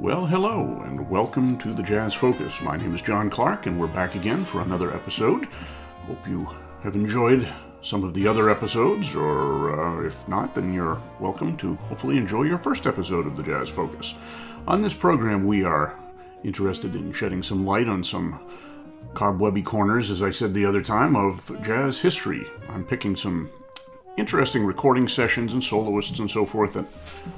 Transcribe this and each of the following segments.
Well, hello, and welcome to the Jazz Focus. My name is John Clark, and we're back again for another episode. Hope you have enjoyed some of the other episodes, or uh, if not, then you're welcome to hopefully enjoy your first episode of the Jazz Focus. On this program, we are interested in shedding some light on some cobwebby corners, as I said the other time, of jazz history. I'm picking some interesting recording sessions and soloists and so forth that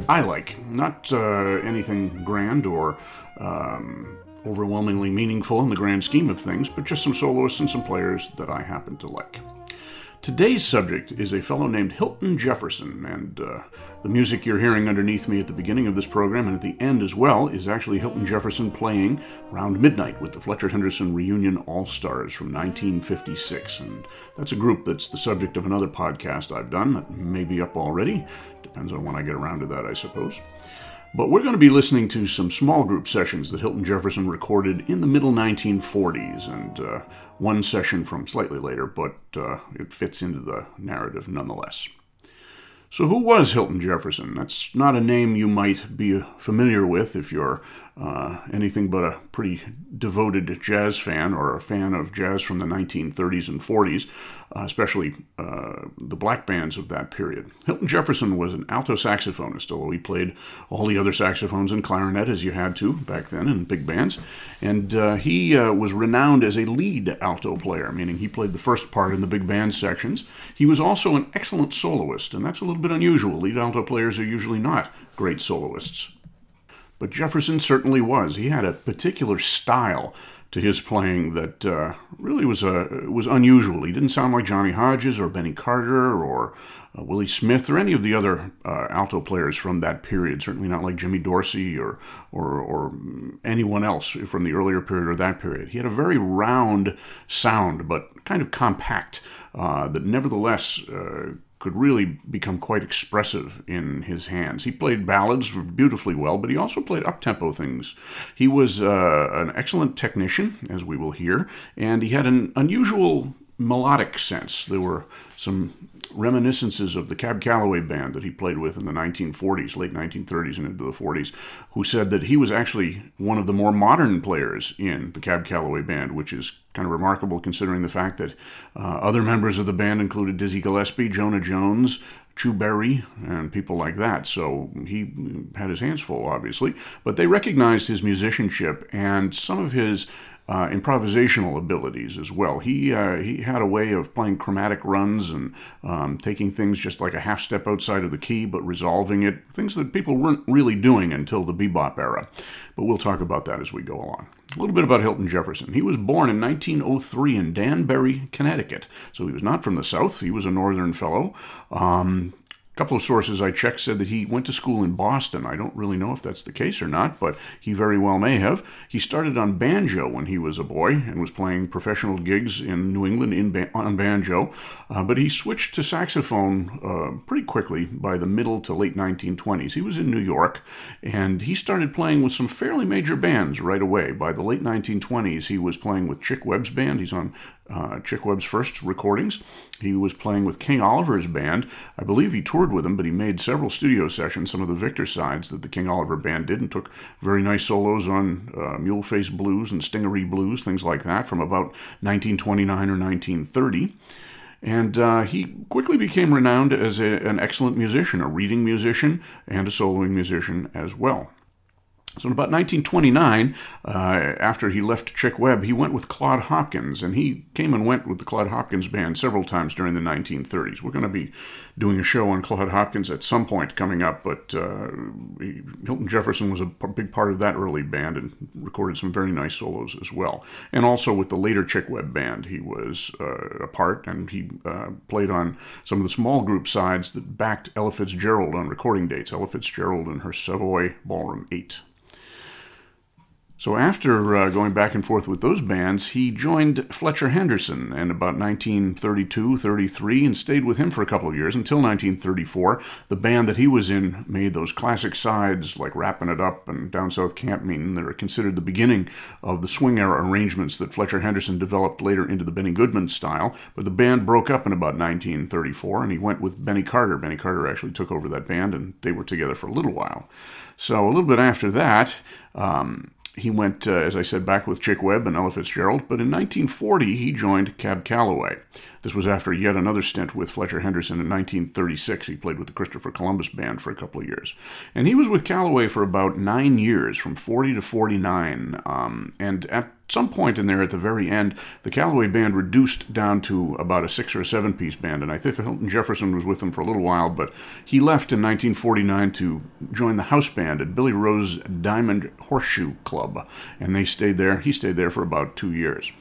I like. Not uh, anything grand or um, overwhelmingly meaningful in the grand scheme of things, but just some soloists and some players that I happen to like. Today's subject is a fellow named Hilton Jefferson, and uh, the music you're hearing underneath me at the beginning of this program and at the end as well is actually Hilton Jefferson playing Round Midnight with the Fletcher Henderson Reunion All Stars from 1956. And that's a group that's the subject of another podcast I've done that may be up already. Depends on when I get around to that, I suppose. But we're going to be listening to some small group sessions that Hilton Jefferson recorded in the middle 1940s, and uh, one session from slightly later, but uh, it fits into the narrative nonetheless. So, who was Hilton Jefferson? That's not a name you might be familiar with if you're uh, anything but a pretty devoted jazz fan or a fan of jazz from the 1930s and 40s, uh, especially uh, the black bands of that period. Hilton Jefferson was an alto saxophonist, although he played all the other saxophones and clarinet as you had to back then in big bands. And uh, he uh, was renowned as a lead alto player, meaning he played the first part in the big band sections. He was also an excellent soloist, and that's a little bit unusual. Lead alto players are usually not great soloists. But Jefferson certainly was. He had a particular style to his playing that uh, really was uh, was unusual. He didn't sound like Johnny Hodges or Benny Carter or uh, Willie Smith or any of the other uh, alto players from that period. Certainly not like Jimmy Dorsey or, or or anyone else from the earlier period or that period. He had a very round sound, but kind of compact uh, that nevertheless could really become quite expressive in his hands. He played ballads beautifully well, but he also played up-tempo things. He was uh, an excellent technician, as we will hear, and he had an unusual melodic sense. There were some reminiscences of the Cab Calloway band that he played with in the 1940s, late 1930s and into the 40s, who said that he was actually one of the more modern players in the Cab Calloway band, which is kind of remarkable considering the fact that uh, other members of the band included Dizzy Gillespie, Jonah Jones, Chu Berry, and people like that. So he had his hands full, obviously. But they recognized his musicianship and some of his uh, improvisational abilities as well. He uh, he had a way of playing chromatic runs and um, taking things just like a half step outside of the key, but resolving it. Things that people weren't really doing until the bebop era. But we'll talk about that as we go along. A little bit about Hilton Jefferson. He was born in 1903 in Danbury, Connecticut. So he was not from the South. He was a Northern fellow. Um, a couple of sources I checked said that he went to school in Boston. I don't really know if that's the case or not, but he very well may have. He started on banjo when he was a boy and was playing professional gigs in New England in ba- on banjo, uh, but he switched to saxophone uh, pretty quickly by the middle to late 1920s. He was in New York and he started playing with some fairly major bands right away. By the late 1920s, he was playing with Chick Webb's band. He's on uh, Chick Webb's first recordings. He was playing with King Oliver's band. I believe he toured with him, but he made several studio sessions, some of the Victor sides that the King Oliver band did, and took very nice solos on uh, Mule Face Blues and Stingaree Blues, things like that, from about 1929 or 1930. And uh, he quickly became renowned as a, an excellent musician, a reading musician, and a soloing musician as well. So in about 1929, uh, after he left Chick Webb, he went with Claude Hopkins, and he came and went with the Claude Hopkins band several times during the 1930s. We're going to be doing a show on Claude Hopkins at some point coming up, but uh, he, Hilton Jefferson was a p- big part of that early band and recorded some very nice solos as well. And also with the later Chick Webb band, he was uh, a part, and he uh, played on some of the small group sides that backed Ella Fitzgerald on recording dates. Ella Fitzgerald and her Savoy Ballroom 8. So after uh, going back and forth with those bands, he joined Fletcher Henderson in about 1932 33 and stayed with him for a couple of years until 1934. The band that he was in made those classic sides like Wrapping It Up and Down South Camp Meeting that are considered the beginning of the swing era arrangements that Fletcher Henderson developed later into the Benny Goodman style. But the band broke up in about 1934 and he went with Benny Carter. Benny Carter actually took over that band and they were together for a little while. So a little bit after that, um, he went, uh, as I said, back with Chick Webb and Ella Fitzgerald, but in 1940 he joined Cab Calloway. This was after yet another stint with Fletcher Henderson in 1936. He played with the Christopher Columbus Band for a couple of years. And he was with Calloway for about nine years, from 40 to 49. Um, and at some point in there at the very end, the Calloway band reduced down to about a six or a seven piece band, and I think Hilton Jefferson was with them for a little while, but he left in 1949 to join the house band at Billy Rose Diamond Horseshoe Club, and they stayed there. He stayed there for about two years.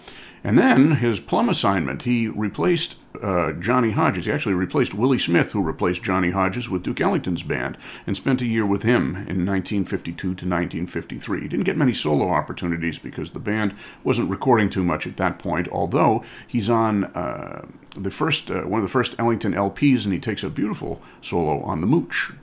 And then his plum assignment, he replaced uh, Johnny Hodges. He actually replaced Willie Smith, who replaced Johnny Hodges with Duke Ellington's band, and spent a year with him in 1952 to 1953. He didn't get many solo opportunities because the band wasn't recording too much at that point, although he's on uh, the first uh, one of the first Ellington LPs, and he takes a beautiful solo on the Mooch.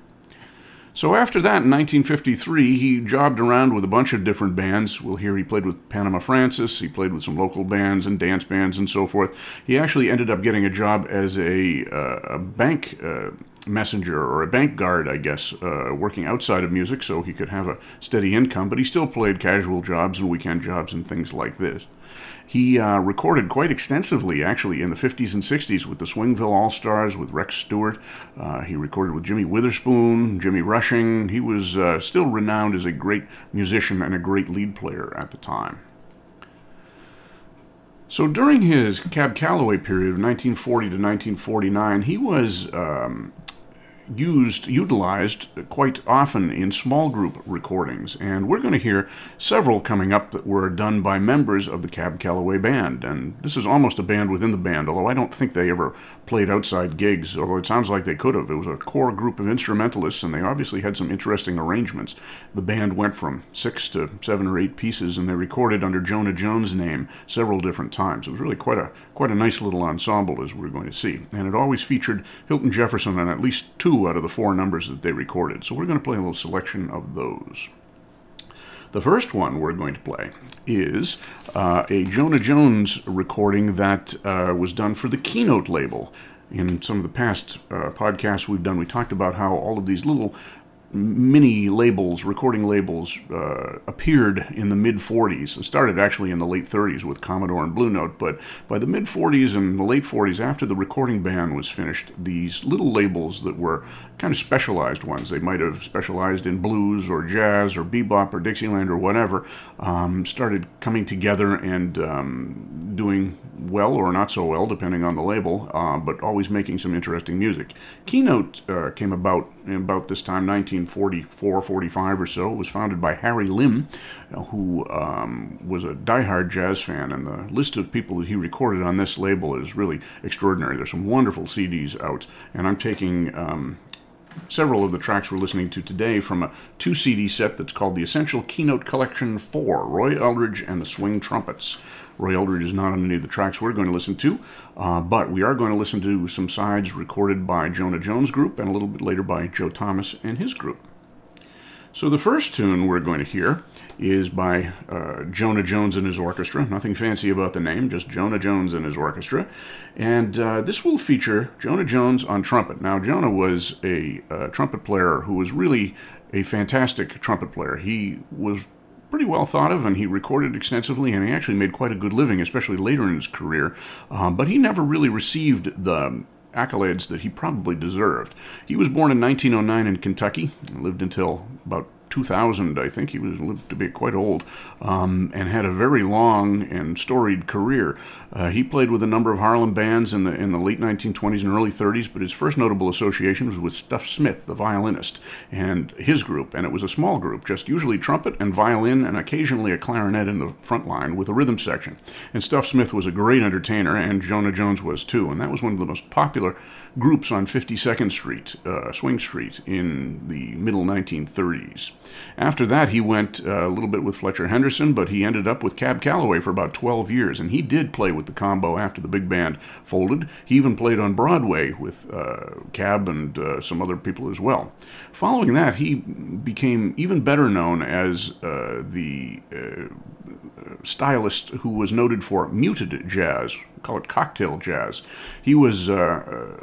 So after that, in 1953, he jobbed around with a bunch of different bands. We'll hear he played with Panama Francis, he played with some local bands and dance bands and so forth. He actually ended up getting a job as a, uh, a bank uh, messenger or a bank guard, I guess, uh, working outside of music so he could have a steady income, but he still played casual jobs and weekend jobs and things like this. He uh, recorded quite extensively, actually, in the 50s and 60s with the Swingville All Stars, with Rex Stewart. Uh, he recorded with Jimmy Witherspoon, Jimmy Rushing. He was uh, still renowned as a great musician and a great lead player at the time. So during his Cab Calloway period of 1940 to 1949, he was um, used, utilized quite often in small group recordings, and we're going to hear several coming up that were done by members of the Cab Calloway Band. And this is almost a band within the band, although I don't think they ever played outside gigs, although it sounds like they could have. It was a core group of instrumentalists, and they obviously had some interesting arrangements. The band went from six to seven or eight pieces, and they recorded under Jonah Jones' name several different times. It was really quite a quite a nice little ensemble, as we're going to see, and it always featured Hilton Jefferson on at least two out of the four numbers that they recorded. So we're going to play a little selection of those. The first one we're going to play is uh, a Jonah Jones recording that uh, was done for the Keynote label. In some of the past uh, podcasts we've done, we talked about how all of these little mini labels, recording labels, uh, appeared in the mid 40s. It started actually in the late 30s with Commodore and Blue Note, but by the mid 40s and the late 40s, after the recording ban was finished, these little labels that were kind of specialized ones, they might have specialized in blues or jazz or bebop or Dixieland or whatever, um, started coming together and um, doing well or not so well, depending on the label, uh, but always making some interesting music. Keynote uh, came about about this time, 1944, 45 or so. It was founded by Harry Lim, uh, who um, was a diehard jazz fan, and the list of people that he recorded on this label is really extraordinary. There's some wonderful CDs out, and I'm taking um, several of the tracks we're listening to today from a two CD set that's called the Essential Keynote Collection 4 Roy Eldridge and the Swing Trumpets. Roy Eldridge is not on any of the tracks we're going to listen to, uh, but we are going to listen to some sides recorded by Jonah Jones Group and a little bit later by Joe Thomas and his group. So the first tune we're going to hear is by uh, Jonah Jones and his orchestra. Nothing fancy about the name, just Jonah Jones and his orchestra. And uh, this will feature Jonah Jones on trumpet. Now, Jonah was a uh, trumpet player who was really a fantastic trumpet player. He was pretty well thought of, and he recorded extensively, and he actually made quite a good living, especially later in his career. Um, but he never really received the accolades that he probably deserved. He was born in 1909 in Kentucky, lived until about 2000, I think. He was lived to be quite old um, and had a very long and storied career. Uh, he played with a number of Harlem bands in the in the late 1920s and early 30s, but his first notable association was with Stuff Smith, the violinist, and his group. And it was a small group, just usually trumpet and violin, and occasionally a clarinet in the front line with a rhythm section. And Stuff Smith was a great entertainer, and Jonah Jones was too. And that was one of the most popular groups on 52nd Street, uh, Swing Street, in the middle 1930s. After that, he went uh, a little bit with Fletcher Henderson, but he ended up with Cab Calloway for about 12 years, and he did play with the combo after the big band folded. He even played on Broadway with uh, Cab and uh, some other people as well. Following that, he became even better known as uh, the uh, stylist who was noted for muted jazz, call it cocktail jazz. He was uh,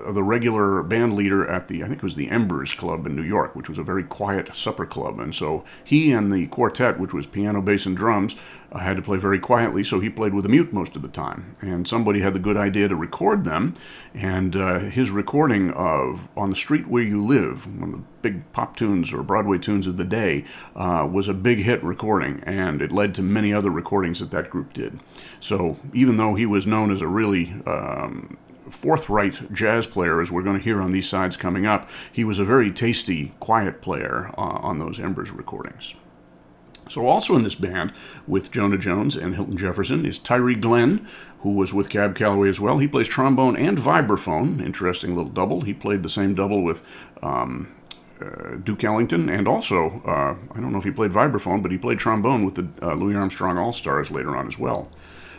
uh, the regular band leader at the, I think it was the Embers Club in New York, which was a very quiet supper club. And so he and the quartet, which was piano, bass, and drums, uh, had to play very quietly, so he played with a mute most of the time. And somebody had the good idea to record them, and uh, his recording of On the Street Where You Live, one of the big pop tunes or Broadway tunes of the day, uh, was a big hit recording, and it led to many other recordings that that group did. So even though he was known as a really um, forthright jazz player, as we're going to hear on these sides coming up, he was a very tasty, quiet player uh, on those Embers recordings. So, also in this band with Jonah Jones and Hilton Jefferson is Tyree Glenn, who was with Cab Calloway as well. He plays trombone and vibraphone. Interesting little double. He played the same double with um, uh, Duke Ellington, and also, uh, I don't know if he played vibraphone, but he played trombone with the uh, Louis Armstrong All Stars later on as well.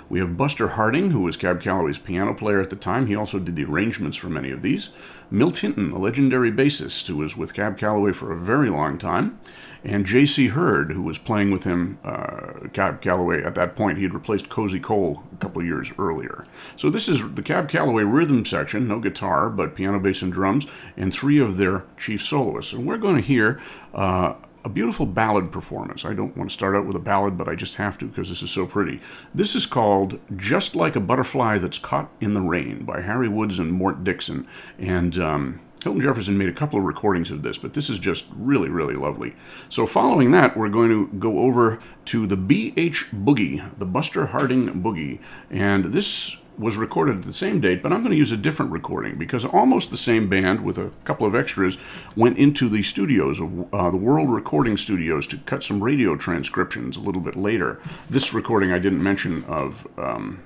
We have Buster Harding, who was Cab Calloway's piano player at the time. He also did the arrangements for many of these. Milt Hinton, a legendary bassist who was with Cab Calloway for a very long time. And J.C. Heard, who was playing with him, uh, Cab Calloway. At that point, he had replaced Cozy Cole a couple years earlier. So this is the Cab Calloway rhythm section, no guitar, but piano, bass, and drums, and three of their chief soloists. And we're going to hear uh, a beautiful ballad performance. I don't want to start out with a ballad, but I just have to because this is so pretty. This is called Just Like a Butterfly That's Caught in the Rain by Harry Woods and Mort Dixon. And um, Hilton Jefferson made a couple of recordings of this, but this is just really, really lovely. So, following that, we're going to go over to the BH Boogie, the Buster Harding Boogie. And this was recorded at the same date, but I'm going to use a different recording because almost the same band with a couple of extras went into the studios of uh, the World Recording Studios to cut some radio transcriptions a little bit later. This recording I didn't mention of. Um,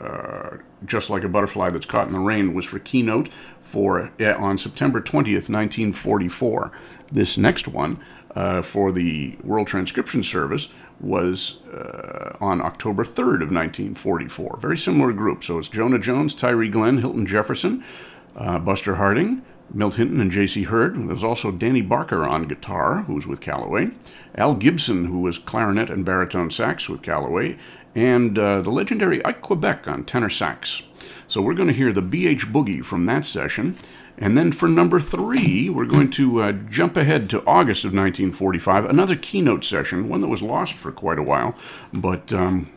uh, just like a butterfly that's caught in the rain was for keynote for uh, on September 20th, 1944. This next one uh, for the World Transcription Service was uh, on October 3rd of 1944. Very similar group. So it's Jonah Jones, Tyree Glenn, Hilton Jefferson, uh, Buster Harding, Milt Hinton, and J.C. Heard. There's also Danny Barker on guitar, who was with Calloway, Al Gibson, who was clarinet and baritone sax with Calloway, and uh, the legendary Ike Quebec on tenor sax. So we're going to hear the BH Boogie from that session. And then for number three, we're going to uh, jump ahead to August of 1945, another keynote session, one that was lost for quite a while, but um,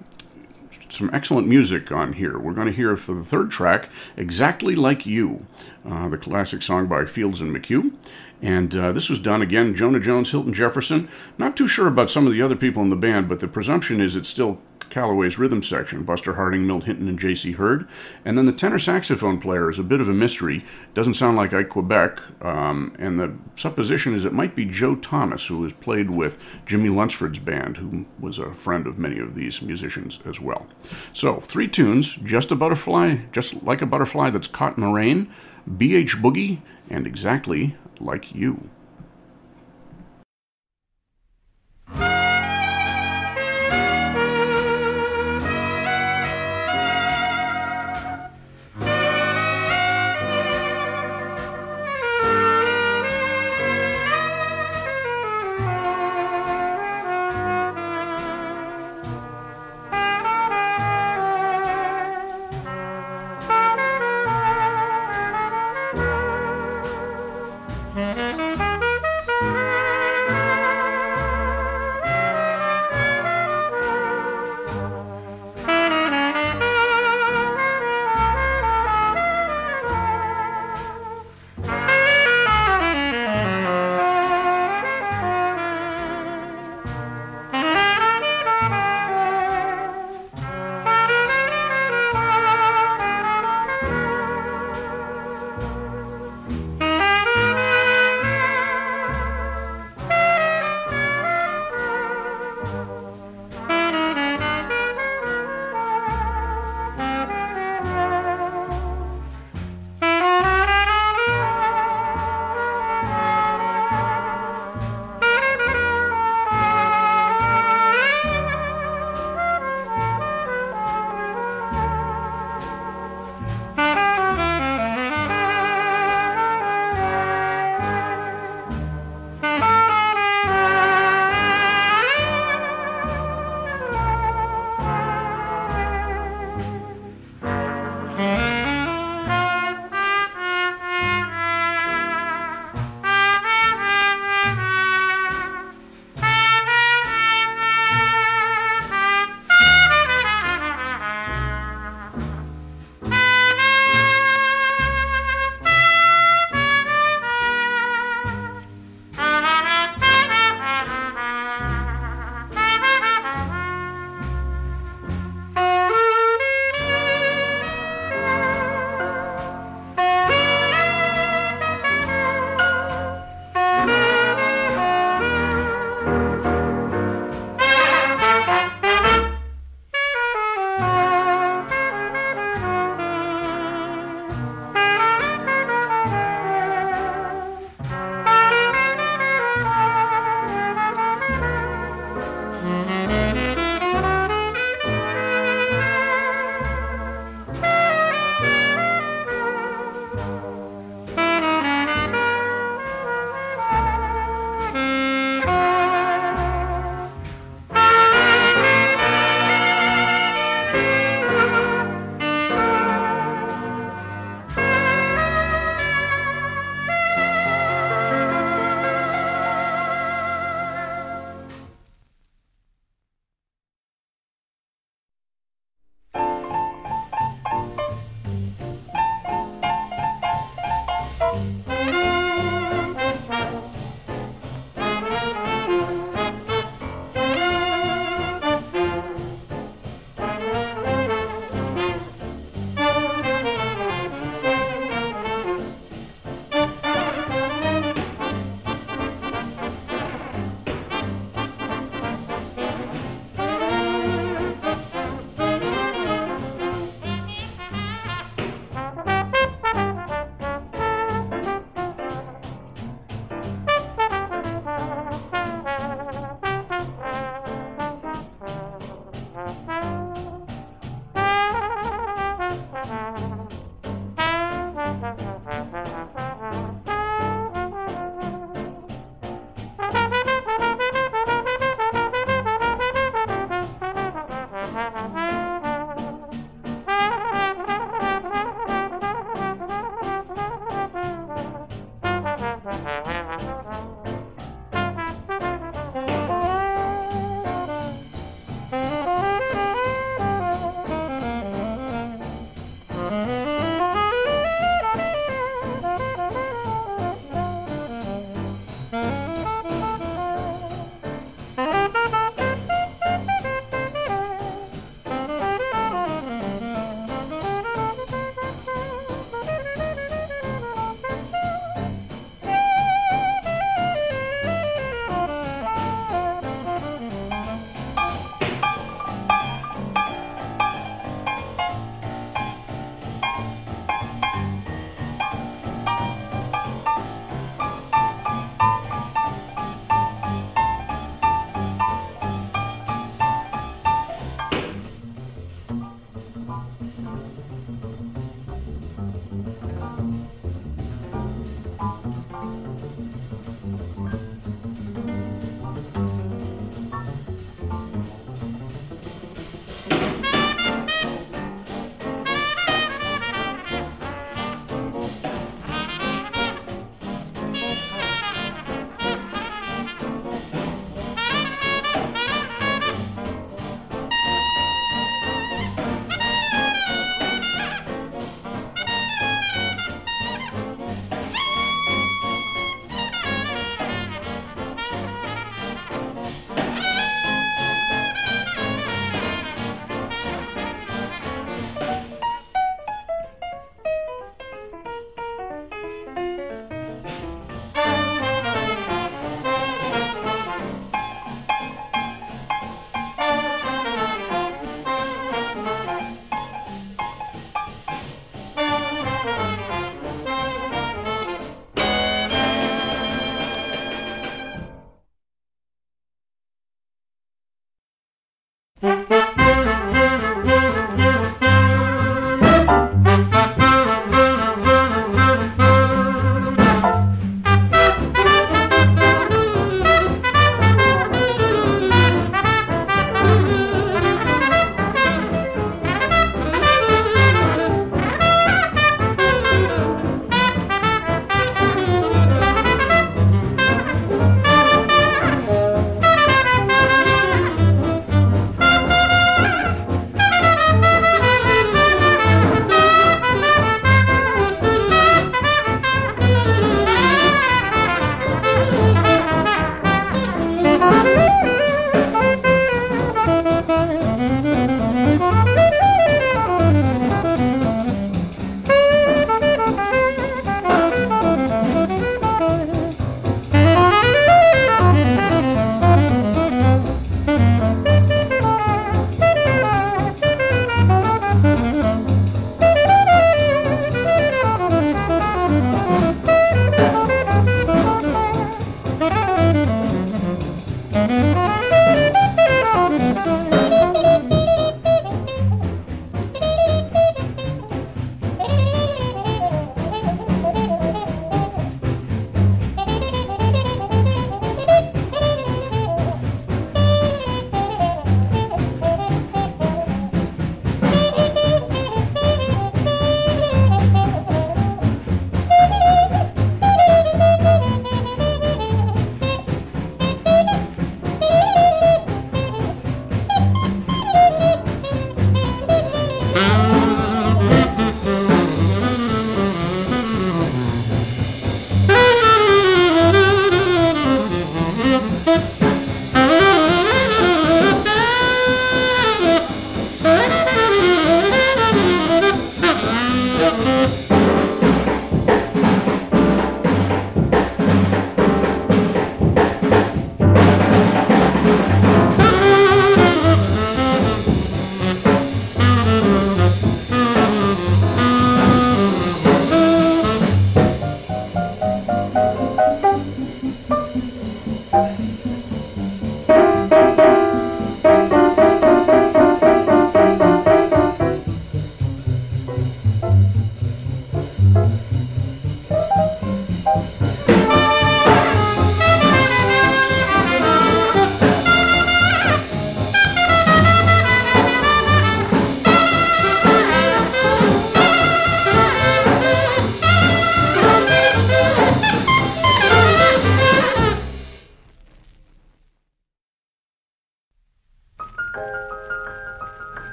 some excellent music on here. We're going to hear for the third track, Exactly Like You, uh, the classic song by Fields and McHugh. And uh, this was done again, Jonah Jones, Hilton Jefferson. Not too sure about some of the other people in the band, but the presumption is it's still Calloway's rhythm section, Buster Harding, Milt Hinton, and J.C. Heard. And then the tenor saxophone player is a bit of a mystery. Doesn't sound like Ike Quebec. Um, and the supposition is it might be Joe Thomas, who has played with Jimmie Lunceford's band, who was a friend of many of these musicians as well. So, three tunes Just a Butterfly, Just Like a Butterfly That's Caught in the Rain, BH Boogie, and Exactly Like You.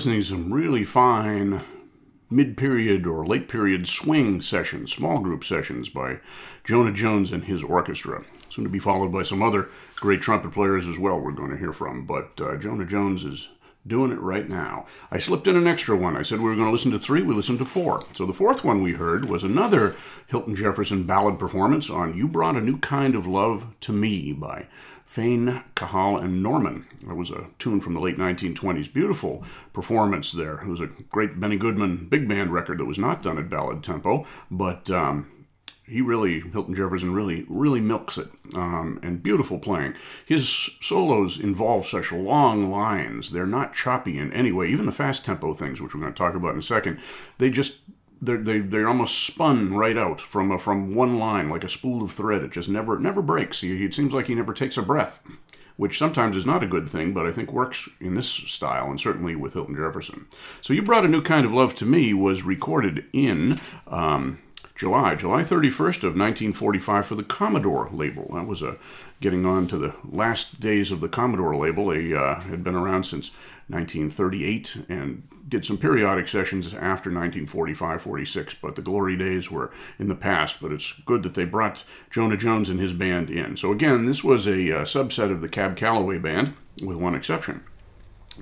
Listening to some really fine mid period or late period swing sessions, small group sessions by Jonah Jones and his orchestra. Soon to be followed by some other great trumpet players as well, we're going to hear from. But uh, Jonah Jones is doing it right now. I slipped in an extra one. I said we were going to listen to three, we listened to four. So the fourth one we heard was another Hilton Jefferson ballad performance on You Brought a New Kind of Love to Me by Fain, Kahal, and Norman. That was a tune from the late 1920s. Beautiful performance there. It was a great Benny Goodman big band record that was not done at ballad tempo, but um, he really, Hilton Jefferson really, really milks it. Um, and beautiful playing. His solos involve such long lines. They're not choppy in any way. Even the fast tempo things, which we're going to talk about in a second, they just they're, they they're almost spun right out from a, from one line like a spool of thread. It just never never breaks. He, it seems like he never takes a breath, which sometimes is not a good thing, but I think works in this style and certainly with Hilton Jefferson. So you brought a new kind of love to me was recorded in. Um, July, July 31st of 1945 for the Commodore label. That was a getting on to the last days of the Commodore label. They uh, had been around since 1938 and did some periodic sessions after 1945 46, but the glory days were in the past. But it's good that they brought Jonah Jones and his band in. So, again, this was a uh, subset of the Cab Calloway band, with one exception.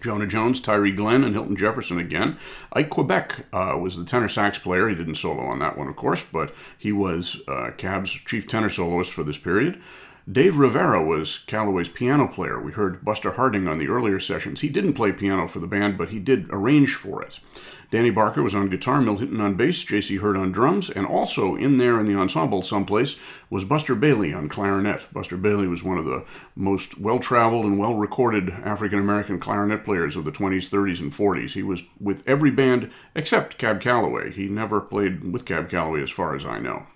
Jonah Jones, Tyree Glenn, and Hilton Jefferson again. Ike Quebec uh, was the tenor sax player. He didn't solo on that one, of course, but he was uh, Cab's chief tenor soloist for this period. Dave Rivera was Calloway's piano player. We heard Buster Harding on the earlier sessions. He didn't play piano for the band, but he did arrange for it. Danny Barker was on guitar, Milt Hinton on bass, J.C. Heard on drums, and also in there in the ensemble someplace was Buster Bailey on clarinet. Buster Bailey was one of the most well traveled and well recorded African American clarinet players of the 20s, 30s, and 40s. He was with every band except Cab Calloway. He never played with Cab Calloway, as far as I know.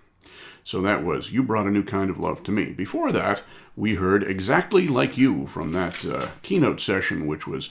So that was You Brought a New Kind of Love to Me. Before that, we heard Exactly Like You from that uh, keynote session, which was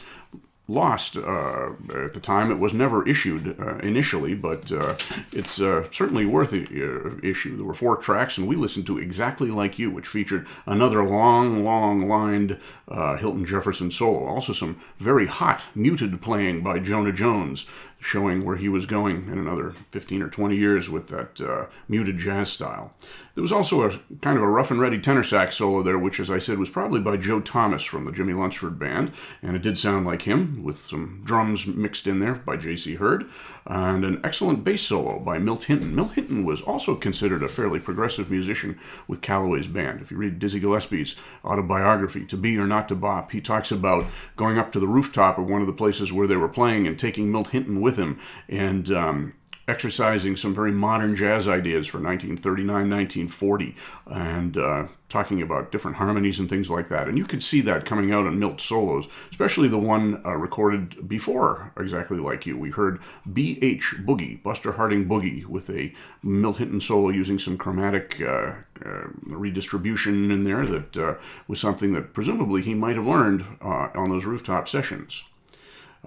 lost uh, at the time. It was never issued uh, initially, but uh, it's uh, certainly worth a, uh, issue. There were four tracks, and we listened to Exactly Like You, which featured another long, long lined uh, Hilton Jefferson solo. Also, some very hot muted playing by Jonah Jones, showing where he was going in another 15 or 20 years with that muted jazz style. There was also a kind of a rough and ready tenor sax solo there, which, as I said, was probably by Joe Thomas from the Jimmie Lunceford Band, and it did sound like him, with some drums mixed in there by J.C. Heard, and an excellent bass solo by Milt Hinton. Milt Hinton was also considered a fairly progressive musician with Calloway's band. If you read Dizzy Gillespie's autobiography, To Be or Not to Bop, he talks about going up to the rooftop of one of the places where they were playing and taking Milt Hinton with him, and um, exercising some very modern jazz ideas for 1939, 1940, and uh, talking about different harmonies and things like that. And you could see that coming out in Milt solos, especially the one uh, recorded before Exactly Like You. We heard B.H. Boogie, Buster Harding Boogie, with a Milt Hinton solo using some chromatic uh, uh redistribution in there that uh, was something that presumably he might have learned uh, on those rooftop sessions.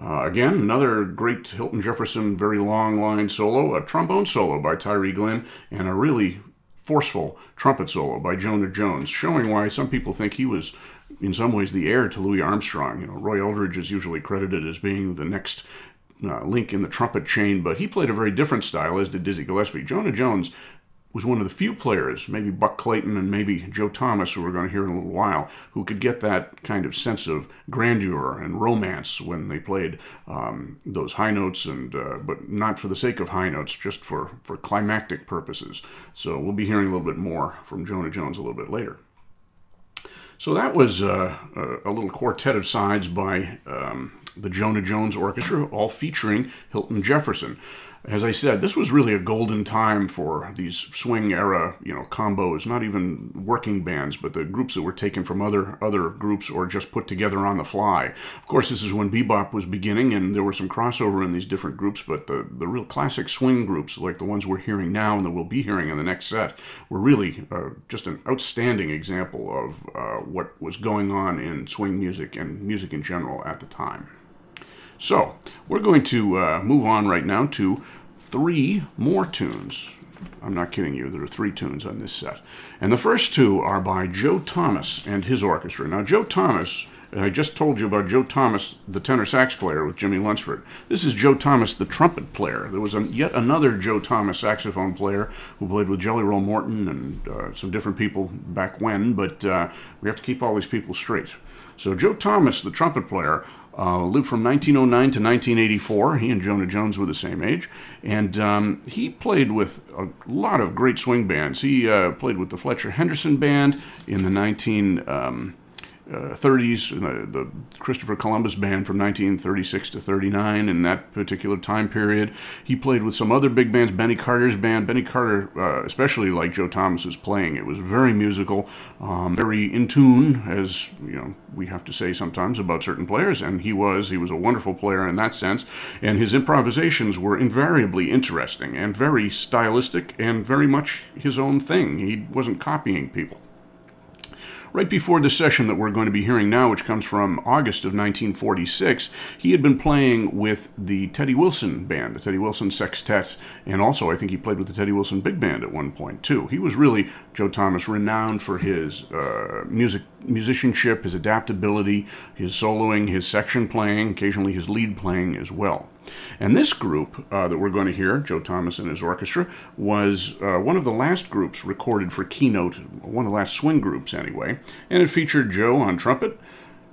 Uh, again, another great Hilton Jefferson, very long line solo, a trombone solo by Tyree Glenn, and a really forceful trumpet solo by Jonah Jones, showing why some people think he was, in some ways, the heir to Louis Armstrong. You know, Roy Eldridge is usually credited as being the next uh, link in the trumpet chain, but he played a very different style, as did Dizzy Gillespie. Jonah Jones was one of the few players, maybe Buck Clayton and maybe Joe Thomas, who we're going to hear in a little while, who could get that kind of sense of grandeur and romance when they played um, those high notes, and uh, but not for the sake of high notes, just for for climactic purposes. So we'll be hearing a little bit more from Jonah Jones a little bit later. So that was uh, a, little quartet of sides by um, the Jonah Jones Orchestra, all featuring Hilton Jefferson as I said, this was really a golden time for these swing era, you know, combos, not even working bands, but the groups that were taken from other other groups or just put together on the fly. Of course, this is when bebop was beginning and there was some crossover in these different groups, but the, the real classic swing groups, like the ones we're hearing now and that we'll be hearing in the next set, were really uh, just an outstanding example of uh, what was going on in swing music and music in general at the time. So, we're going to uh, move on right now to three more tunes I'm not kidding you. There are three tunes on this set. And the first two are by Joe Thomas and his orchestra. Now, Joe Thomas, I just told you about Joe Thomas, the tenor sax player with Jimmie Lunceford. This is Joe Thomas, the trumpet player. There was a, yet another Joe Thomas saxophone player who played with Jelly Roll Morton and uh, some different people back when, but uh, we have to keep all these people straight. So, Joe Thomas, the trumpet player, uh, lived from 1909 to 1984. He and Jonah Jones were the same age. And um, he played with a lot of great swing bands. He uh, played with the Fletcher Henderson Band in the 19. Um, uh, 30s, uh, the Christopher Columbus Band from 1936 to 39 in that particular time period. He played with some other big bands, Benny Carter's band. Benny Carter, uh, especially like Joe Thomas's playing, it was very musical, um, very in tune, as you know we have to say sometimes about certain players. And he was, he was a wonderful player in that sense. And his improvisations were invariably interesting and very stylistic and very much his own thing. He wasn't copying people right before the session that we're going to be hearing now, which comes from August of 1946, he had been playing with the Teddy Wilson band, the Teddy Wilson Sextet, and also I think he played with the Teddy Wilson Big Band at one point too. He was really Joe Thomas renowned for his uh, music musicianship, his adaptability, his soloing, his section playing, occasionally his lead playing as well. And this group uh, that we're going to hear, Joe Thomas and his orchestra, was uh, one of the last groups recorded for Keynote, one of the last swing groups anyway. And it featured Joe on trumpet,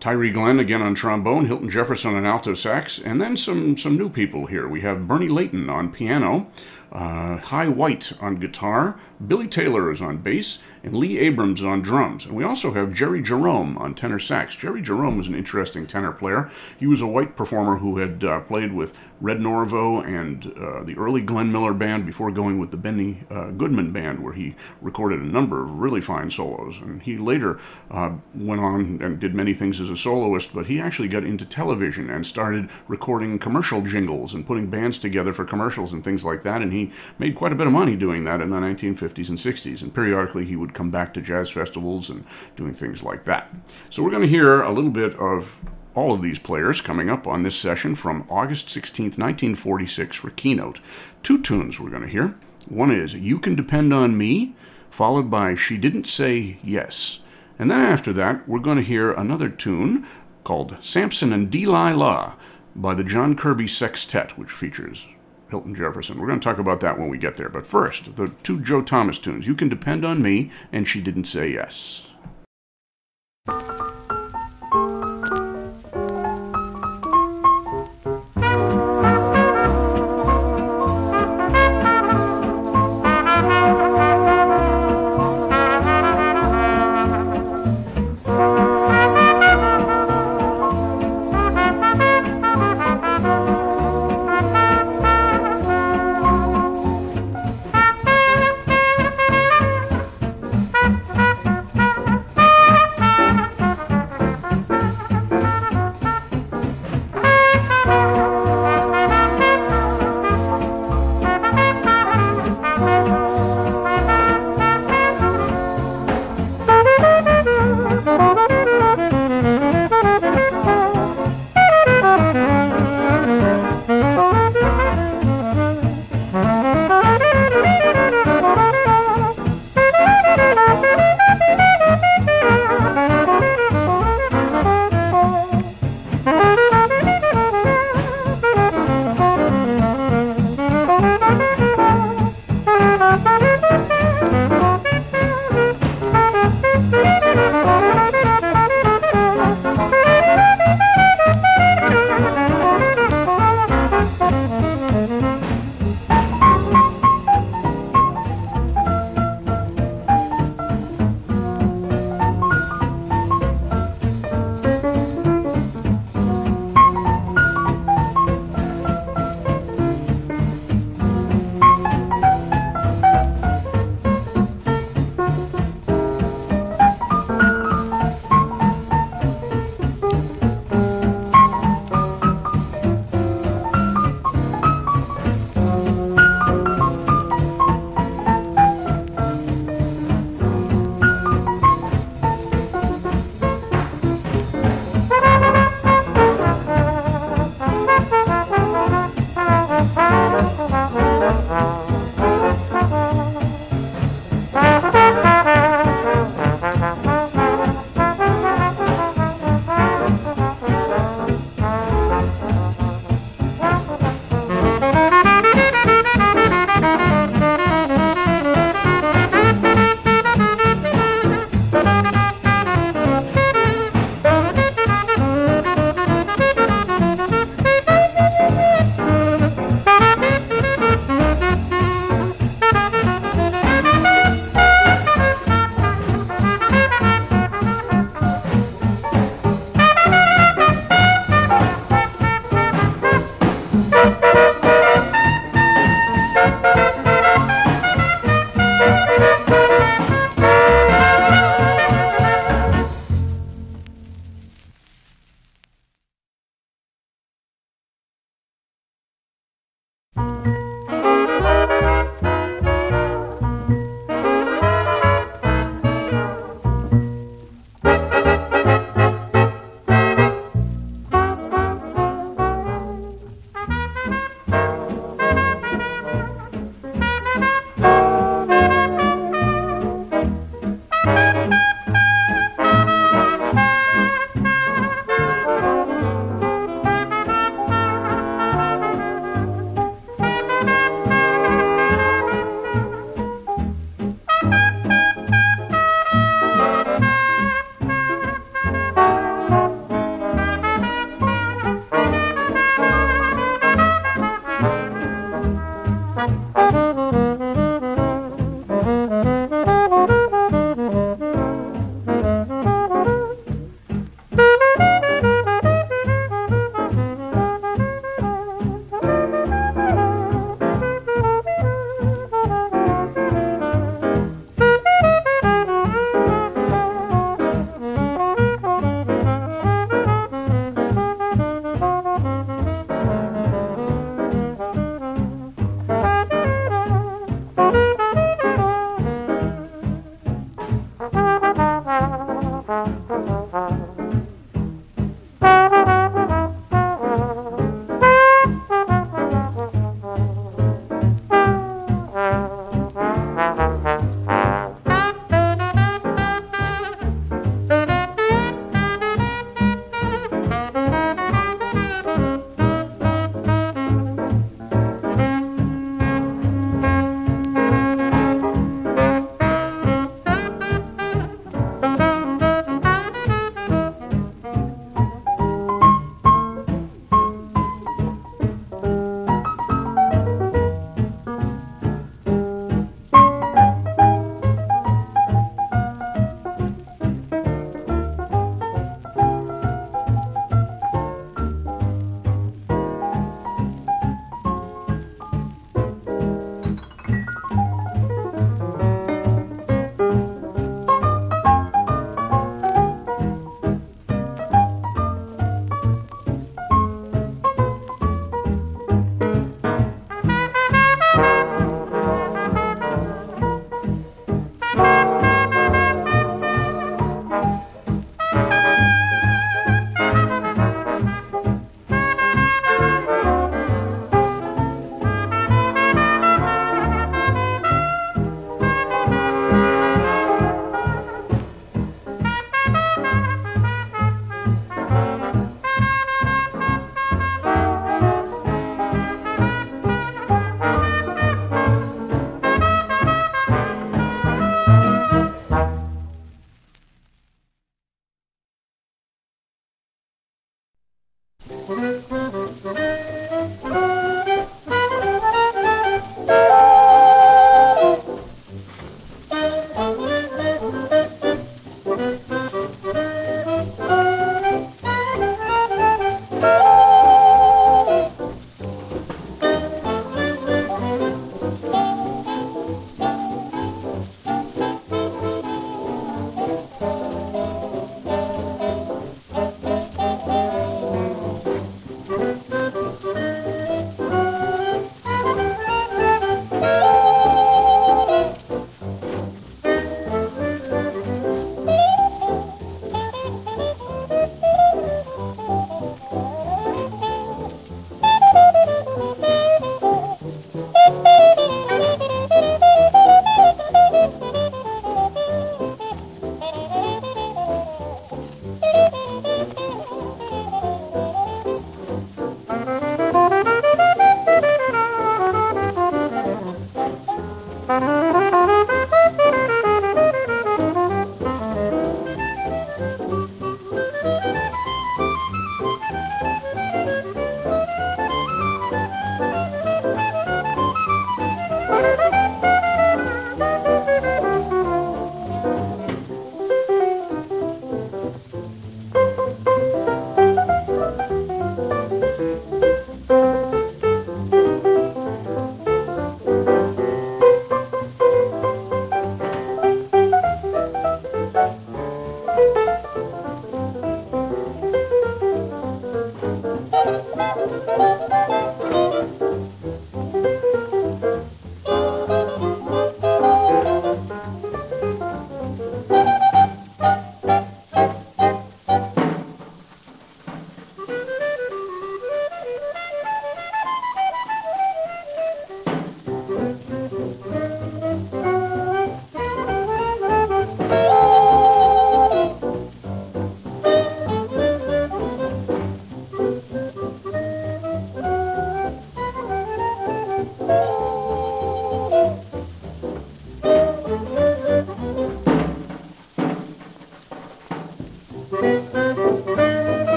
Tyree Glenn again on trombone, Hilton Jefferson on alto sax, and then some, some new people here. We have Bernie Leighton on piano, uh, Hy White on guitar, Billy Taylor is on bass, and Lee Abrams on drums. And we also have Jerry Jerome on tenor sax. Jerry Jerome was an interesting tenor player. He was a white performer who had uh, played with Red Norvo and uh, the early Glenn Miller band before going with the Benny uh, Goodman band, where he recorded a number of really fine solos. And he later uh, went on and did many things as a soloist, but he actually got into television and started recording commercial jingles and putting bands together for commercials and things like that. And he made quite a bit of money doing that in the 1950s and 60s. And periodically he would come back to jazz festivals and doing things like that. So we're going to hear a little bit of all of these players coming up on this session from August 16th, 1946 for Keynote. Two tunes we're going to hear. One is You Can Depend on Me, followed by She Didn't Say Yes. And then after that, we're going to hear another tune called Samson and Delilah by the John Kirby Sextet, which features Hilton Jefferson. We're going to talk about that when we get there. But first, the two Joe Thomas tunes. You can depend on me, and she didn't say yes.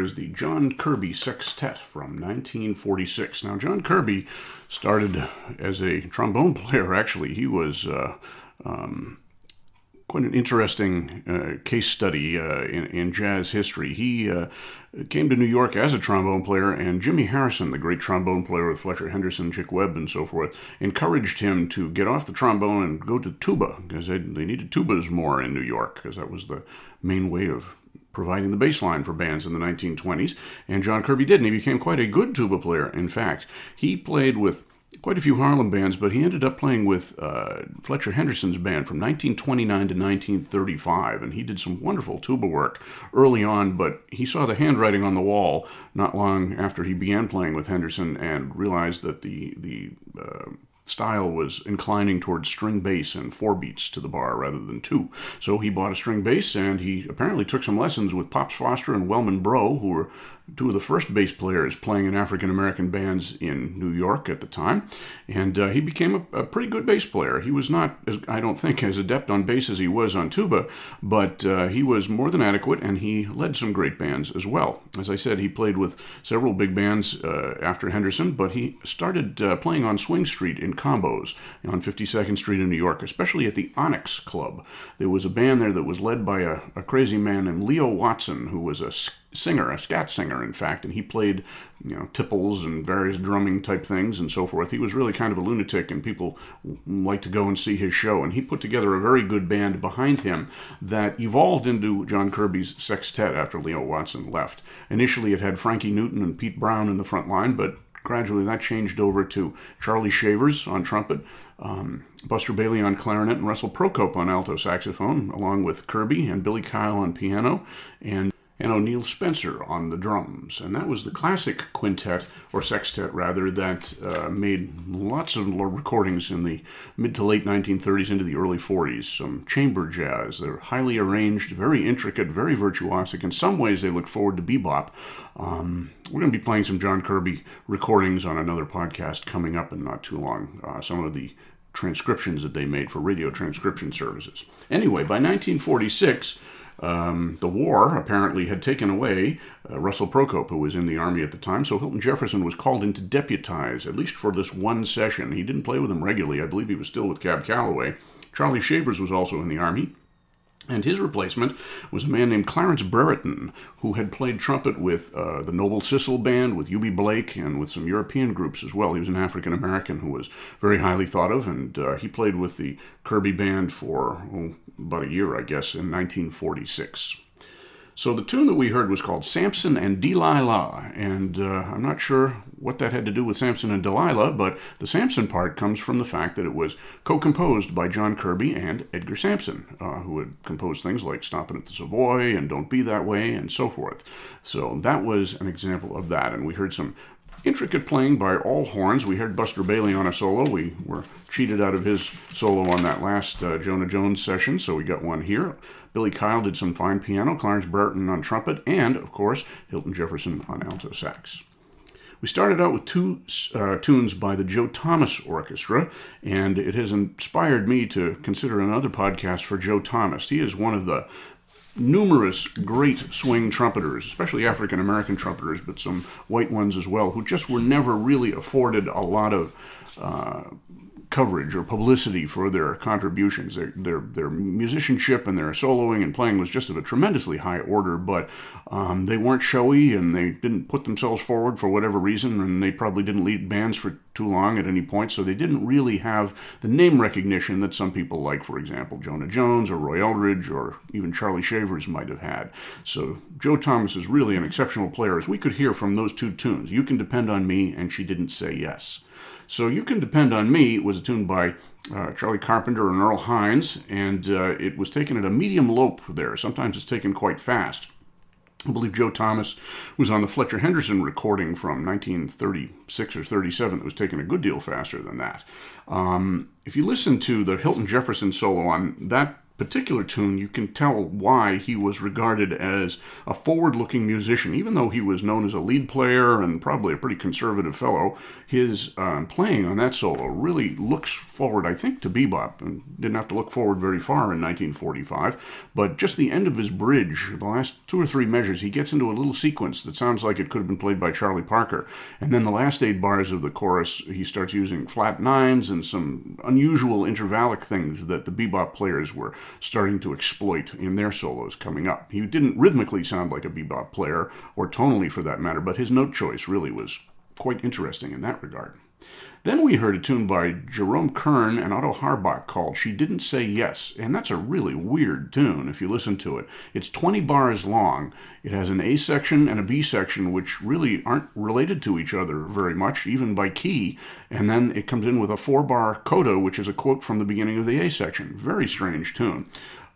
Is the John Kirby Sextet from 1946. Now, John Kirby started as a trombone player, actually. He was uh, um, quite an interesting uh, case study uh, in, in, jazz history. He uh, came to New York as a trombone player, and Jimmy Harrison, the great trombone player with Fletcher Henderson, Chick Webb, and so forth, encouraged him to get off the trombone and go to tuba because they, they needed tubas more in New York because that was the main way of providing the bass line for bands in the 1920s, and John Kirby did, and he became quite a good tuba player. In fact, he played with quite a few Harlem bands, but he ended up playing with uh, Fletcher Henderson's band from 1929 to 1935, and he did some wonderful tuba work early on, but he saw the handwriting on the wall not long after he began playing with Henderson and realized that the, the uh, style was inclining towards string bass and four beats to the bar rather than two. So he bought a string bass and he apparently took some lessons with Pops Foster and Wellman Braud, who were two of the first bass players playing in African American bands in New York at the time, and uh, he became a, a, pretty good bass player. He was not, as I don't think, as adept on bass as he was on tuba, but uh, he was more than adequate, and he led some great bands as well. As I said, he played with several big bands uh, after Henderson, but he started uh, playing on Swing Street in combos on 52nd Street in New York, especially at the Onyx Club. There was a band there that was led by a, a crazy man named Leo Watson, who was a singer, a scat singer, in fact, and he played, you know, tiples and various drumming type things and so forth. He was really kind of a lunatic, and people liked to go and see his show. And he put together a very good band behind him that evolved into John Kirby's sextet after Leo Watson left. Initially, it had Frankie Newton and Pete Brown in the front line, but gradually that changed over to Charlie Shavers on trumpet. Um, Buster Bailey on clarinet and Russell Procope on alto saxophone, along with Kirby and Billy Kyle on piano, and and O'Neil Spencer on the drums. And that was the classic quintet, or sextet rather, that uh, made lots of recordings in the mid to late 1930s into the early 40s. Some chamber jazz. They're highly arranged, very intricate, very virtuosic. In some ways, they look forward to bebop. Um, we're going to be playing some John Kirby recordings on another podcast coming up in not too long. Uh, some of the transcriptions that they made for radio transcription services. Anyway, by 1946, um, the war apparently had taken away uh, Russell Procope, who was in the army at the time, so Hilton Jefferson was called in to deputize, at least for this one session. He didn't play with him regularly. I believe he was still with Cab Calloway. Charlie Shavers was also in the army. And his replacement was a man named Clarence Brereton, who had played trumpet with uh, the Noble Sissle Band, with Eubie Blake, and with some European groups as well. He was an African American who was very highly thought of, and uh, he played with the Kirby Band for oh, about a year, I guess, in 1946. So the tune that we heard was called Samson and Delilah, and uh, I'm not sure what that had to do with Samson and Delilah, but the Samson part comes from the fact that it was co-composed by John Kirby and Edgar Sampson, uh, who had composed things like Stompin' at the Savoy and Don't Be That Way and so forth. So that was an example of that, and we heard some intricate playing by all horns. We heard Buster Bailey on a solo. We were cheated out of his solo on that last uh, Jonah Jones session, so we got one here. Billy Kyle did some fine piano, Clarence Brereton on trumpet, and, of course, Hilton Jefferson on alto sax. We started out with two uh, tunes by the Joe Thomas Orchestra, and it has inspired me to consider another podcast for Joe Thomas. He is one of the numerous great swing trumpeters, especially African American trumpeters, but some white ones as well, who just were never really afforded a lot of uh, coverage or publicity for their contributions. Their, their, their musicianship and their soloing and playing was just of a tremendously high order, but um, they weren't showy and they didn't put themselves forward for whatever reason, and they probably didn't lead bands for too long at any point, so they didn't really have the name recognition that some people like, for example, Jonah Jones or Roy Eldridge or even Charlie Shavers might have had. So Joe Thomas is really an exceptional player, as we could hear from those two tunes. You Can Depend on Me and She Didn't Say Yes. So You Can Depend on Me was a tune by uh, Charlie Carpenter and Earl Hines, and uh, it was taken at a medium lope there. Sometimes it's taken quite fast. I believe Joe Thomas was on the Fletcher Henderson recording from 1936 or 37 that was taken a good deal faster than that. Um, if you listen to the Hilton Jefferson solo on that particular tune, you can tell why he was regarded as a forward looking musician. Even though he was known as a lead player and probably a pretty conservative fellow, his uh, playing on that solo really looks forward, I think, to bebop and didn't have to look forward very far in 1945. But just the end of his bridge, the last two or three measures, he gets into a little sequence that sounds like it could have been played by Charlie Parker. And then the last eight bars of the chorus, he starts using flat nines and some unusual intervallic things that the bebop players were starting to exploit in their solos coming up. He didn't rhythmically sound like a bebop player, or tonally for that matter, but his note choice really was quite interesting in that regard. Then we heard a tune by Jerome Kern and Otto Harbach called She Didn't Say Yes, and that's a really weird tune if you listen to it. It's 20 bars long. It has an A section and a B section, which really aren't related to each other very much, even by key, and then it comes in with a four bar coda, which is a quote from the beginning of the A section. Very strange tune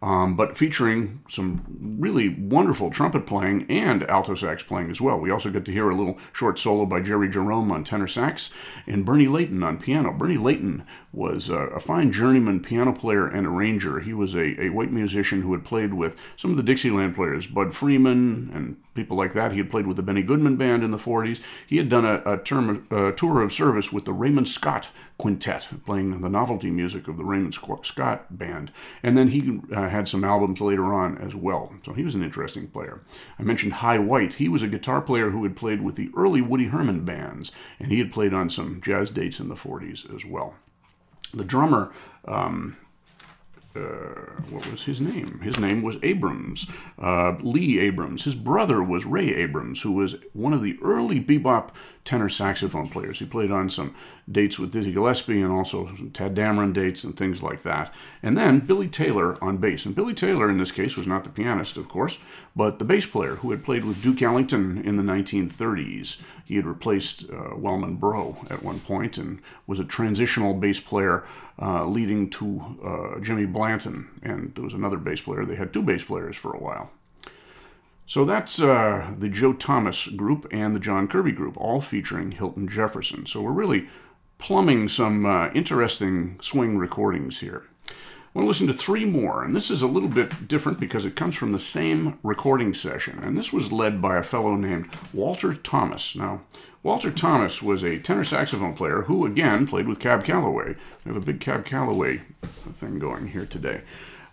um, but featuring some really wonderful trumpet playing and alto sax playing as well. We also get to hear a little short solo by Jerry Jerome on tenor sax and Bernie Leighton on piano. Bernie Leighton was a, a fine journeyman piano player and arranger. He was a, a white musician who had played with some of the Dixieland players, Bud Freeman and people like that. He had played with the Benny Goodman Band in the 40s. He had done a, a, term, a tour of service with the Raymond Scott Quintet, playing the novelty music of the Raymond Scott Band. And then he uh, had some albums later on as well. So he was an interesting player. I mentioned Hy White. He was a guitar player who had played with the early Woody Herman bands, and he had played on some jazz dates in the 40s as well. The drummer um, uh, what was his name? His name was Abrams, uh, Lee Abrams. His brother was Ray Abrams, who was one of the early bebop tenor saxophone players. He played on some dates with Dizzy Gillespie and also some Tadd Dameron dates and things like that. And then Billy Taylor on bass. And Billy Taylor, in this case, was not the pianist, of course, but the bass player who had played with Duke Ellington in the 1930s. He had replaced uh, Wellman Braud at one point and was a transitional bass player uh, leading to uh, Jimmy Blanton. And there was another bass player. They had two bass players for a while. So that's uh, the Joe Thomas group and the John Kirby group, all featuring Hilton Jefferson. So we're really plumbing some uh, interesting swing recordings here. I want to listen to three more, and this is a little bit different because it comes from the same recording session, and this was led by a fellow named Walter Thomas. Now, Walter Thomas was a tenor saxophone player who, again, played with Cab Calloway. We have a big Cab Calloway thing going here today.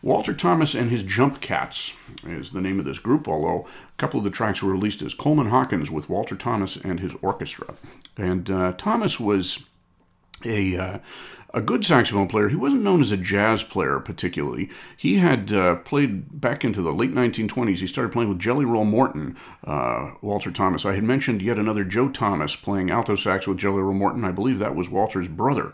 Walter Thomas and his Jump Cats is the name of this group, although a couple of the tracks were released as Coleman Hawkins with Walter Thomas and his orchestra. And uh, Thomas was a uh, a good saxophone player. He wasn't known as a jazz player particularly. He had uh, played back into the late 1920s. He started playing with Jelly Roll Morton, uh, Walter Thomas. I had mentioned yet another Joe Thomas playing alto sax with Jelly Roll Morton. I believe that was Walter's brother.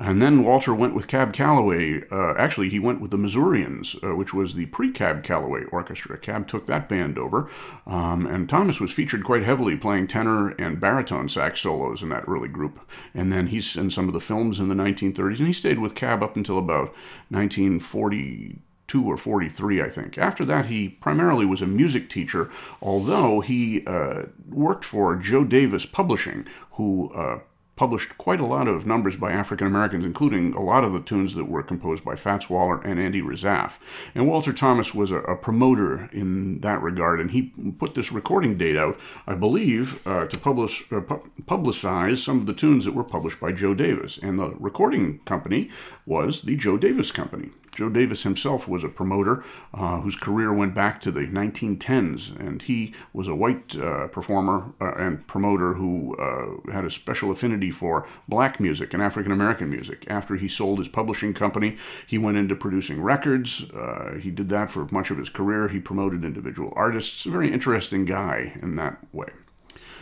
And then Walter went with Cab Calloway. Uh, actually, he went with the Missourians, uh, which was the pre Cab Calloway Orchestra. Cab took that band over. Um, and Thomas was featured quite heavily playing tenor and baritone sax solos in that early group. And then he's in some of the films in the 1930s, and he stayed with Cab up until about 1942 or 43, I think. After that, he primarily was a music teacher, although he uh, worked for Joe Davis Publishing, who uh, published quite a lot of numbers by African Americans, including a lot of the tunes that were composed by Fats Waller and Andy Razaf. And Walter Thomas was a, a promoter in that regard, and he put this recording date out, I believe, uh, to publish uh, pu- publicize some of the tunes that were published by Joe Davis. And the recording company was the Joe Davis Company. Joe Davis himself was a promoter uh, whose career went back to the 1910s, and he was a white uh, performer uh, and promoter who uh, had a special affinity for black music and African American music. After he sold his publishing company, he went into producing records. Uh, he did that for much of his career. He promoted individual artists. A very interesting guy in that way.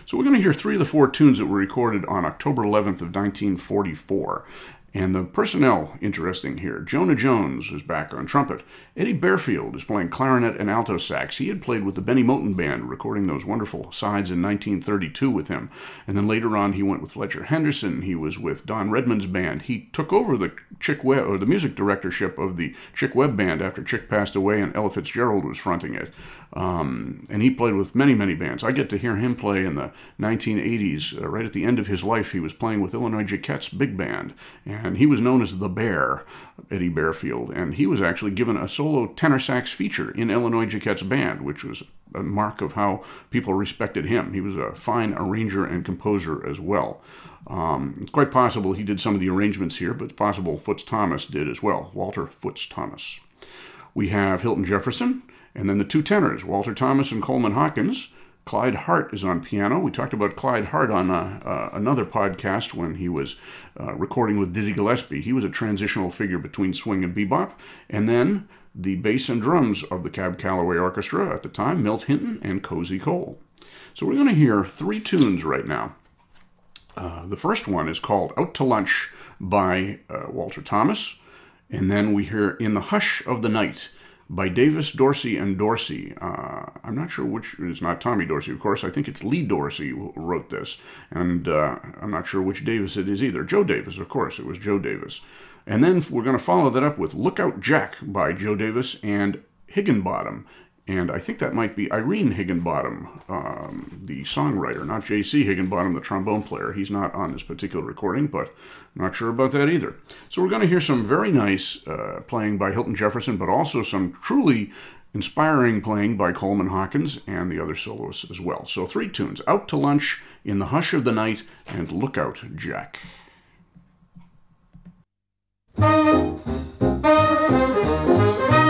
So we're going to hear three of the four tunes that were recorded on October 11th of 1944. And the personnel, interesting here. Jonah Jones is back on trumpet. Eddie Barefield is playing clarinet and alto sax. He had played with the Bennie Moten Band, recording those wonderful sides in 1932 with him. And then later on, he went with Fletcher Henderson. He was with Don Redman's band. He took over the Chick Webb, or the music directorship of the Chick Webb Band after Chick passed away and Ella Fitzgerald was fronting it. Um, and he played with many, many bands. I get to hear him play in the 1980s. Uh, right at the end of his life, he was playing with Illinois Jacquet's big band. And he was known as the Bear, Eddie Barefield. And he was actually given a solo tenor sax feature in Illinois Jacquet's band, which was a mark of how people respected him. He was a fine arranger and composer as well. Um, it's quite possible he did some of the arrangements here, but it's possible Foots Thomas did as well, Walter Foots Thomas. We have Hilton Jefferson, and then the two tenors, Walter Thomas and Coleman Hawkins. Clyde Hart is on piano. We talked about Clyde Hart on uh, uh, another podcast when he was uh, recording with Dizzy Gillespie. He was a transitional figure between swing and bebop. And then the bass and drums of the Cab Calloway Orchestra at the time, Milt Hinton and Cozy Cole. So we're going to hear three tunes right now. Uh, the first one is called Out to Lunch by uh, Walter Thomas. And then we hear In the Hush of the Night by Davis, Dorsey, and Dorsey. Uh, I'm not sure which, it's not Tommy Dorsey, of course. I think it's Lee Dorsey who wrote this. And uh, I'm not sure which Davis it is either. Joe Davis, of course, it was Joe Davis. And then we're going to follow that up with Lookout Jack by Joe Davis and Higginbotham and I think that might be Irene Higginbotham, um, the songwriter, not J.C. Higginbotham, the trombone player. He's not on this particular recording, but I'm not sure about that either. So we're going to hear some very nice uh, playing by Hilton Jefferson, but also some truly inspiring playing by Coleman Hawkins and the other soloists as well. So three tunes Out to Lunch, In the Hush of the Night, and Lookout Jack.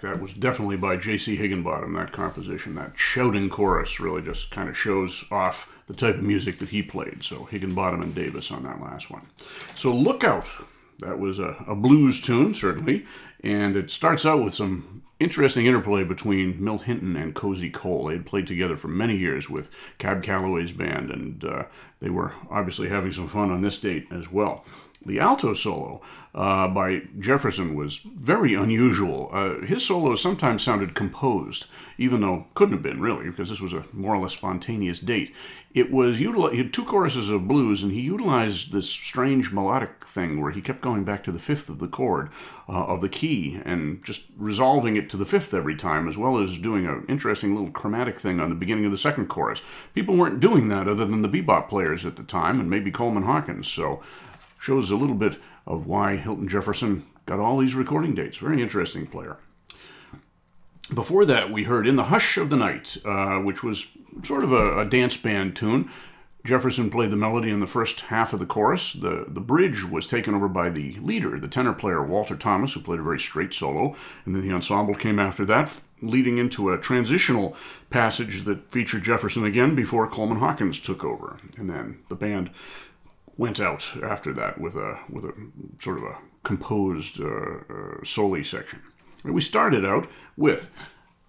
That was definitely by J.C. Higginbotham, that composition. That shouting chorus really just kind of shows off the type of music that he played. So Higginbotham and Davis on that last one. So Look Out. That was a, a blues tune, certainly. And it starts out with some interesting interplay between Milt Hinton and Cozy Cole. They had played together for many years with Cab Calloway's band, and uh, they were obviously having some fun on this date as well. The alto solo uh, by Jefferson was very unusual. Uh, his solos sometimes sounded composed, even though couldn't have been really, because this was a more or less spontaneous date. It was he had two choruses of blues, and he utilized this strange melodic thing where he kept going back to the fifth of the chord uh, of the key and just resolving it to the fifth every time, as well as doing an interesting little chromatic thing on the beginning of the second chorus. People weren't doing that other than the bebop players at the time, and maybe Coleman Hawkins. So shows a little bit of why Hilton Jefferson got all these recording dates. Very interesting player. Before that, we heard In the Hush of the Night, uh, which was sort of a, a, dance band tune. Jefferson played the melody in the first half of the chorus. The, the bridge was taken over by the leader, the tenor player Walter Thomas, who played a very straight solo. And then the ensemble came after that, leading into a transitional passage that featured Jefferson again before Coleman Hawkins took over. And then the band went out after that with a with a sort of a composed uh, uh, soli section. And we started out with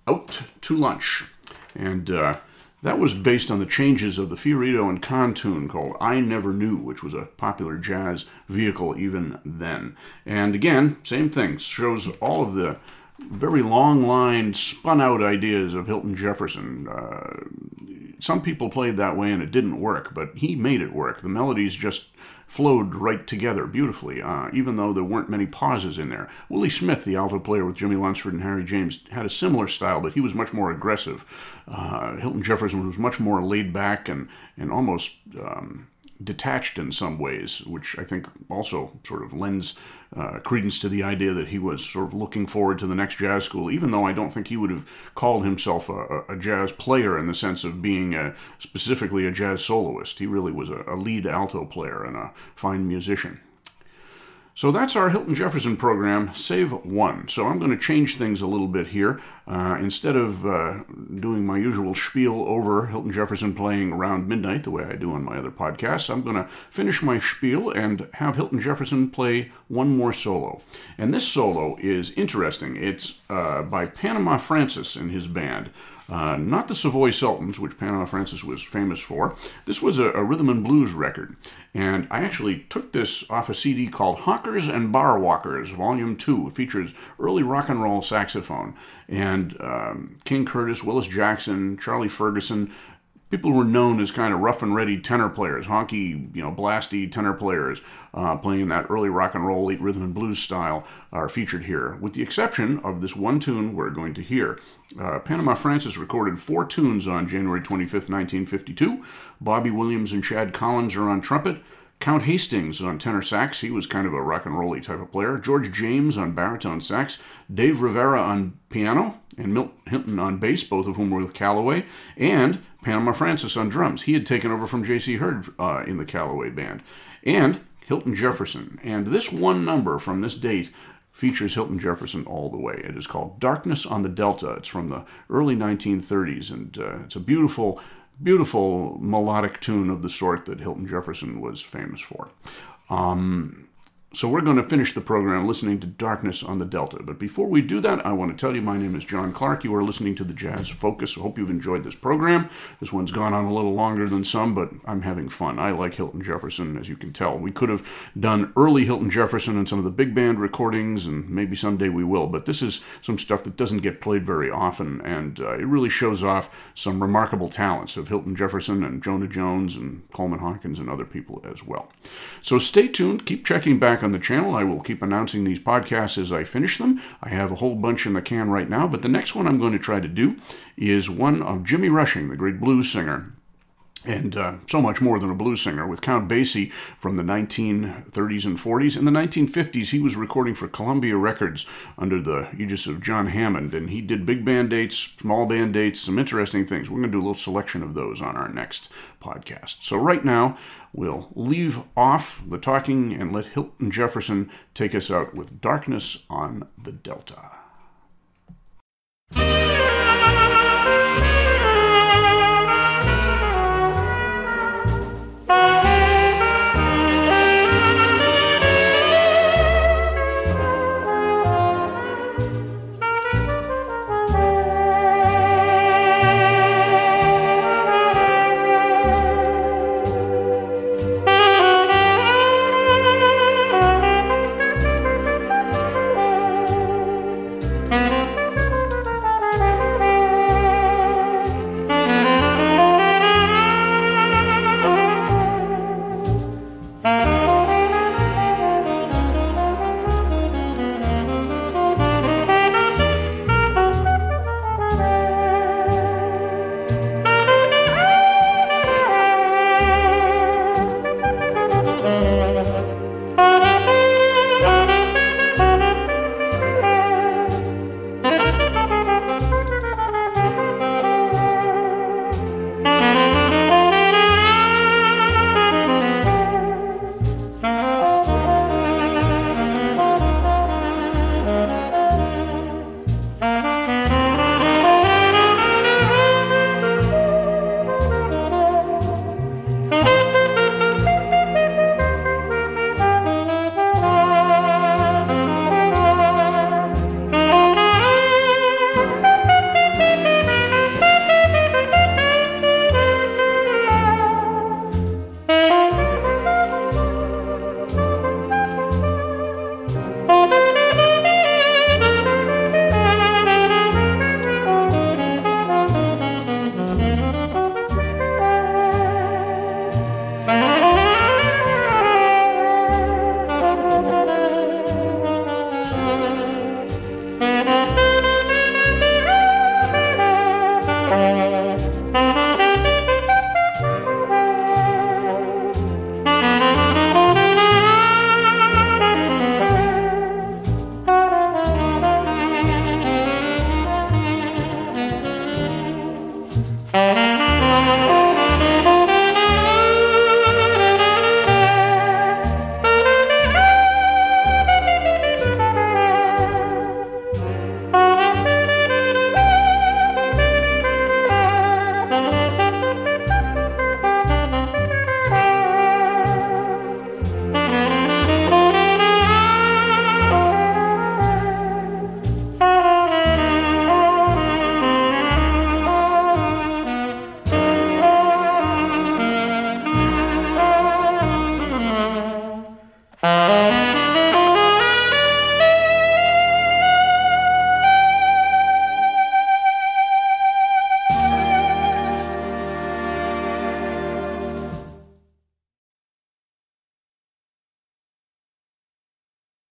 "Out to Lunch," and uh, that was based on the changes of the Fiorito and Kahn tune called "I Never Knew," which was a popular jazz vehicle even then. And again, same thing shows all of the very long line, spun out ideas of Hilton Jefferson. Some people played that way and it didn't work, but he made it work. The melodies just flowed right together beautifully, uh, even though there weren't many pauses in there. Willie Smith, the alto player with Jimmie Lunceford and Harry James, had a similar style, but he was much more aggressive. Uh, Hilton Jefferson was much more laid back and, and almost. Um, detached in some ways, which I think also sort of lends uh, credence to the idea that he was sort of looking forward to the next jazz school, even though I don't think he would have called himself a, a jazz player in the sense of being a, specifically a jazz soloist. He really was a, a lead alto player and a fine musician. So that's our Hilton Jefferson program, Save One. So I'm going to change things a little bit here. Uh, instead of uh, doing my usual spiel over Hilton Jefferson playing around midnight, the way I do on my other podcasts, I'm going to finish my spiel and have Hilton Jefferson play one more solo. And this solo is interesting. It's uh, by Panama Francis and his band. Uh, not the Savoy Sultans, which Panama Francis was famous for. This was a, a, rhythm and blues record. And I actually took this off a CD called Honkers and Bar Walkers, Volume 2. It features early rock and roll saxophone. And um, King Curtis, Willis Jackson, Charlie Ferguson, people were known as kind of rough and ready tenor players, honky, you know, blasty tenor players, uh, playing in that early rock and roll, late rhythm and blues style, are featured here, with the exception of this one tune we're going to hear. Uh, Panama Francis recorded four tunes on January 25th, 1952. Bobby Williams and Shad Collins are on trumpet. Count Hastings on tenor sax, he was kind of a rock and rolly type of player. George James on baritone sax. Dave Rivera on piano, and Milt Hinton on bass, both of whom were with Calloway. And Panama Francis on drums. He had taken over from J.C. Heard uh, in the Calloway band. And Hilton Jefferson. And this one number from this date features Hilton Jefferson all the way. It is called Darkness on the Delta. It's from the early 1930s, and uh, it's a beautiful, beautiful melodic tune of the sort that Hilton Jefferson was famous for. Um, so we're going to finish the program listening to Darkness on the Delta. But before we do that, I want to tell you my name is John Clark. You are listening to the Jazz Focus. I hope you've enjoyed this program. This one's gone on a little longer than some, but I'm having fun. I like Hilton Jefferson, as you can tell. We could have done early Hilton Jefferson and some of the big band recordings, and maybe someday we will. But this is some stuff that doesn't get played very often, and uh, it really shows off some remarkable talents of Hilton Jefferson and Jonah Jones and Coleman Hawkins and other people as well. So stay tuned. Keep checking back back on the channel. I will keep announcing these podcasts as I finish them. I have a whole bunch in the can right now, but the next one I'm going to try to do is one of Jimmy Rushing, the great blues singer and uh, so much more than a blues singer. With Count Basie from the 1930s and 40s. In the 1950s, he was recording for Columbia Records under the aegis of John Hammond, and he did big band dates, small band dates, some interesting things. We're going to do a little selection of those on our next podcast. So, right now, we'll leave off the talking and let Hilton Jefferson take us out with Darkness on the Delta.